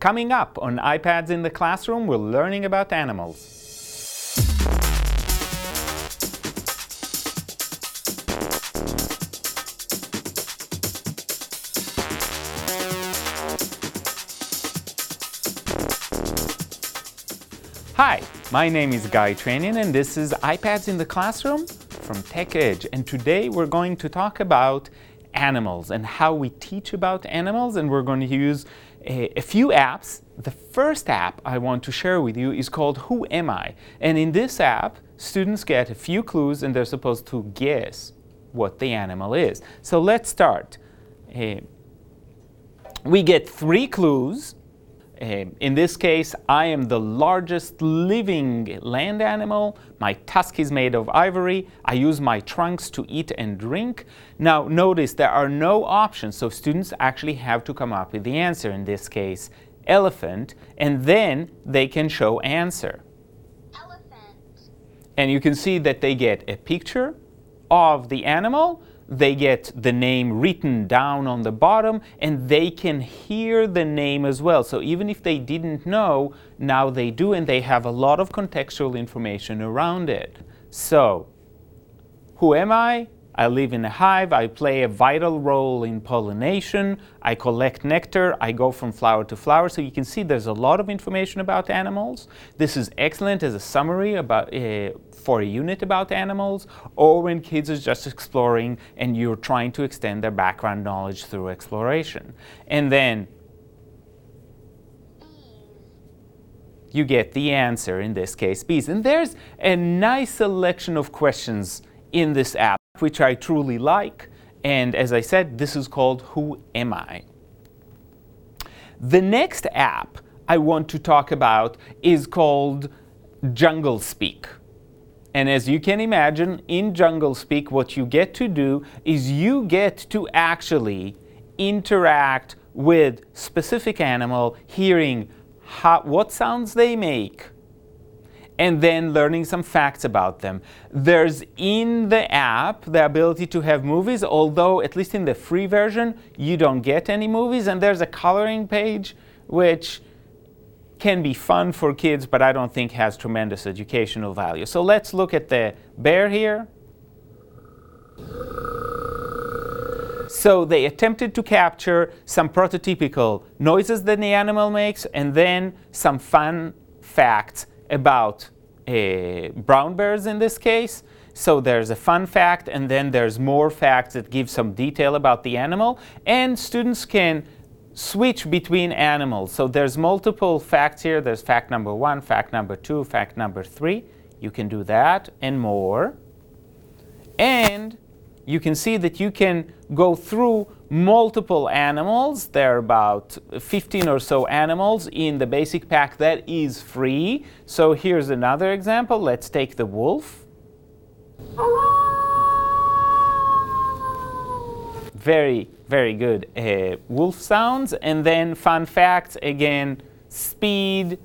Coming up on iPads in the classroom, we're learning about animals. Hi, my name is Guy Trainin and this is iPads in the Classroom from TechEdge. And today we're going to talk about animals and how we teach about animals and we're going to use a, a, few apps. The first app I want to share with you is called Who Am I? And in this app, students get a few clues and they're supposed to guess what the animal is. So let's start. Uh, we get three clues um, in this case, I am the largest living land animal. My tusk is made of ivory. I use my trunks to eat and drink. Now, notice there are no options, so students actually have to come up with the answer. In this case, elephant, and then they can show answer. Elephant. And you can see that they get a picture of the animal they get the name written down on the bottom and they can hear the name as well. So even if they didn't know, now they do and they have a lot of contextual information around it. So, who am I? I live in a hive, I play a vital role in pollination, I collect nectar, I go from flower to flower. So you can see there's a lot of information about animals. This is excellent as a summary about, uh, for a unit about animals, or when kids are just exploring and you're trying to extend their background knowledge through exploration. And then you get the answer, in this case, bees. And there's a nice selection of questions in this app which I truly like. And as I said, this is called Who Am I? The next app I want to talk about is called Jungle Speak. And as you can imagine, in Jungle Speak, what you get to do is you get to actually interact with specific animal, hearing how, what sounds they make, and then learning some facts about them. There's in the app the ability to have movies, although at least in the free version, you don't get any movies. And there's a coloring page, which can be fun for kids, but I don't think has tremendous educational value. So let's look at the bear here. So they attempted to capture some prototypical noises that the animal makes and then some fun facts about uh, brown bears in this case. So there's a fun fact, and then there's more facts that give some detail about the animal. And students can switch between animals. So there's multiple facts here. There's fact number one, fact number two, fact number three. You can do that and more. And you can see that you can go through multiple animals. There are about 15 or so animals in the basic pack that is free. So here's another example. Let's take the wolf. Very, very good uh, wolf sounds. And then fun facts, again, speed,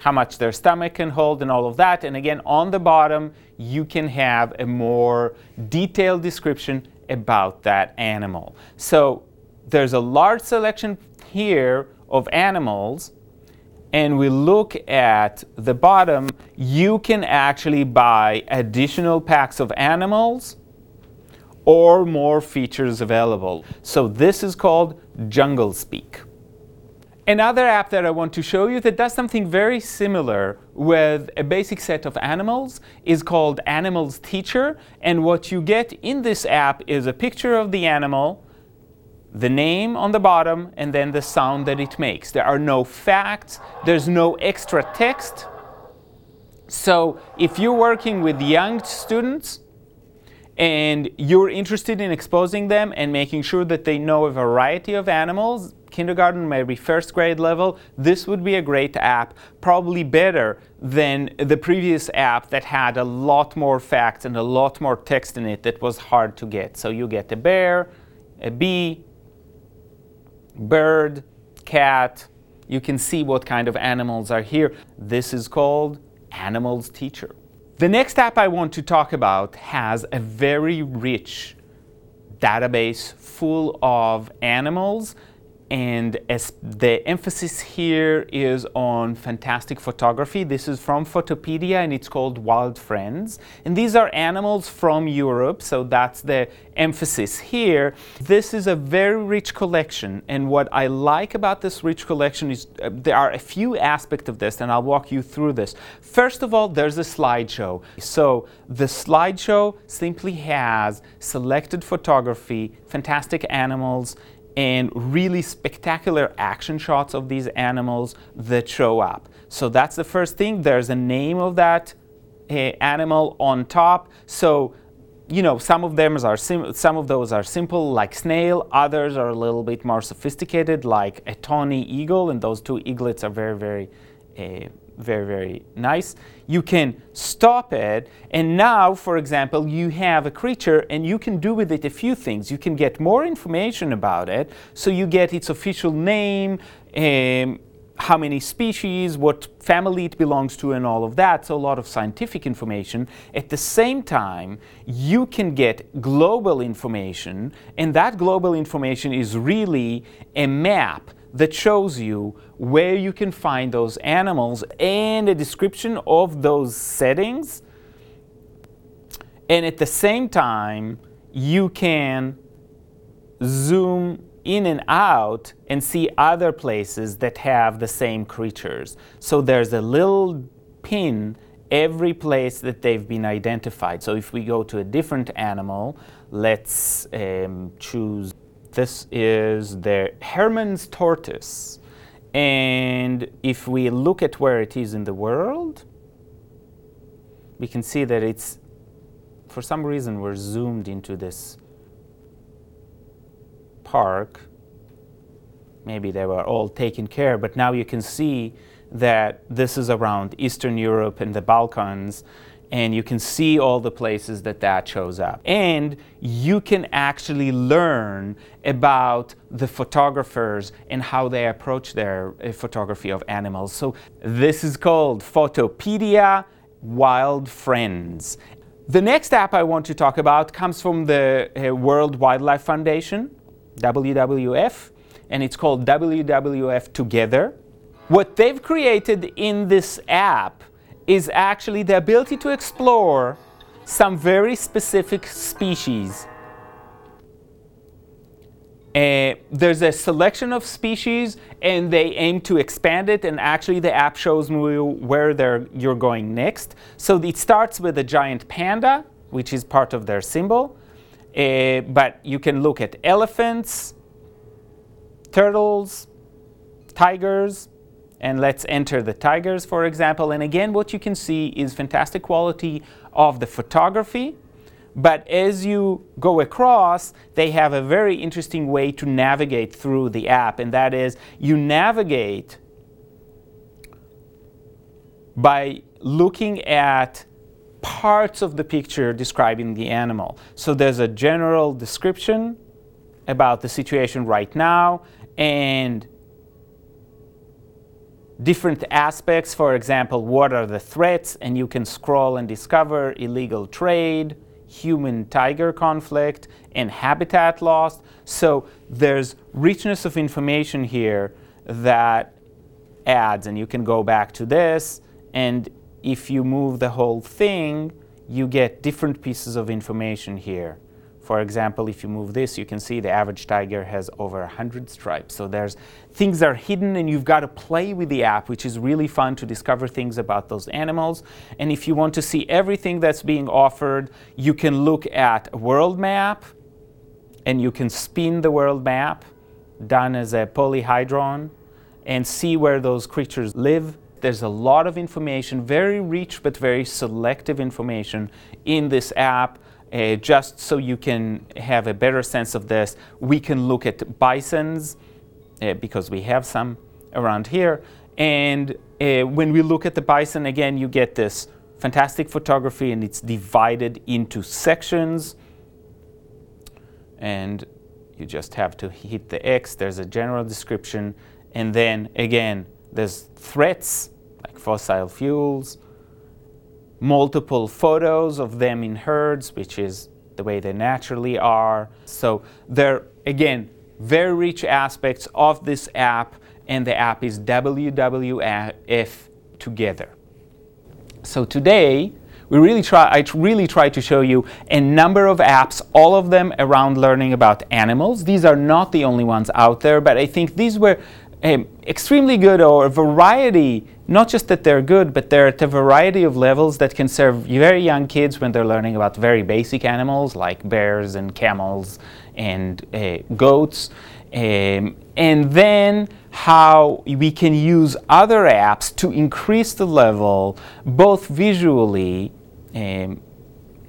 how much their stomach can hold and all of that. And again, on the bottom, you can have a more detailed description about that animal. So there's a large selection here of animals and we look at the bottom, you can actually buy additional packs of animals or more features available. So this is called Jungle Speak. Another app that I want to show you that does something very similar with a basic set of animals is called Animals Teacher. And what you get in this app is a picture of the animal, the name on the bottom, and then the sound that it makes. There are no facts, there's no extra text. So if you're working with young students, and you're interested in exposing them and making sure that they know a variety of animals, kindergarten, maybe first grade level, this would be a great app, probably better than the previous app that had a lot more facts and a lot more text in it that was hard to get. So you get a bear, a bee, bird, cat, you can see what kind of animals are here. This is called Animals Teacher. The next app I want to talk about has a very rich database full of animals and as the emphasis here is on fantastic photography. This is from Fotopedia and it's called Wild Friends. And these are animals from Europe, so that's the emphasis here. This is a very rich collection, and what I like about this rich collection is uh, there are a few aspects of this, and I'll walk you through this. First of all, there's a slideshow. So the slideshow simply has selected photography, fantastic animals, and really spectacular action shots of these animals that show up. So that's the first thing. There's a name of that uh, animal on top. So you know, some of them are some of those are simple, like snail. Others are a little bit more sophisticated, like a tawny eagle, and those two eaglets are very, very uh, very, very nice. You can stop it, and now, for example, you have a creature and you can do with it a few things. You can get more information about it, so you get its official name, um, how many species, what family it belongs to, and all of that. So, a lot of scientific information. At the same time, you can get global information, and that global information is really a map that shows you where you can find those animals and a description of those settings. And at the same time, you can zoom in and out and see other places that have the same creatures. So there's a little pin every place that they've been identified. So if we go to a different animal, let's um, choose this is the Hermann's tortoise. And if we look at where it is in the world, we can see that it's, for some reason, we're zoomed into this park. Maybe they were all taken care, but now you can see that this is around Eastern Europe and the Balkans and you can see all the places that that shows up. And you can actually learn about the photographers and how they approach their uh, photography of animals. So this is called Fotopedia Wild Friends. The next app I want to talk about comes from the uh, World Wildlife Foundation, WWF, and it's called WWF Together. What they've created in this app is actually the ability to explore some very specific species. Uh, there's a selection of species and they aim to expand it and actually the app shows you where you're going next. So it starts with a giant panda, which is part of their symbol, uh, but you can look at elephants, turtles, tigers, and let's enter the tigers, for example. And again, what you can see is fantastic quality of the photography. But as you go across, they have a very interesting way to navigate through the app, and that is you navigate by looking at parts of the picture describing the animal. So there's a general description about the situation right now, and different aspects. For example, what are the threats? And you can scroll and discover illegal trade, human tiger conflict, and habitat loss. So there's richness of information here that adds, and you can go back to this. And if you move the whole thing, you get different pieces of information here. For example, if you move this, you can see the average tiger has over 100 stripes. So there's things are hidden and you've got to play with the app, which is really fun to discover things about those animals. And if you want to see everything that's being offered, you can look at a world map and you can spin the world map done as a polyhedron and see where those creatures live. There's a lot of information, very rich but very selective information in this app uh, just so you can have a better sense of this, we can look at bisons uh, because we have some around here. And uh, when we look at the bison, again, you get this fantastic photography and it's divided into sections. And you just have to hit the X. There's a general description. And then again, there's threats like fossil fuels, multiple photos of them in herds, which is the way they naturally are. So they're, again, very rich aspects of this app, and the app is WWF Together. So today, we really try, I really try to show you a number of apps, all of them around learning about animals. These are not the only ones out there, but I think these were um, extremely good or a variety, not just that they're good, but they're at a variety of levels that can serve very young kids when they're learning about very basic animals like bears and camels and uh, goats. Um, and then how we can use other apps to increase the level both visually um,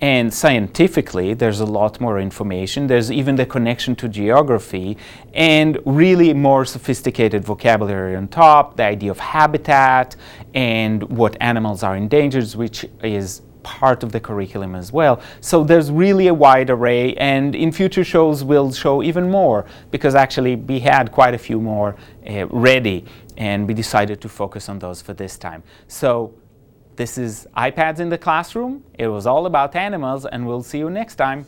and scientifically, there's a lot more information. There's even the connection to geography and really more sophisticated vocabulary on top, the idea of habitat and what animals are endangered, which is part of the curriculum as well. So there's really a wide array, and in future shows we'll show even more because actually we had quite a few more uh, ready, and we decided to focus on those for this time. So this is iPads in the classroom. It was all about animals, and we'll see you next time.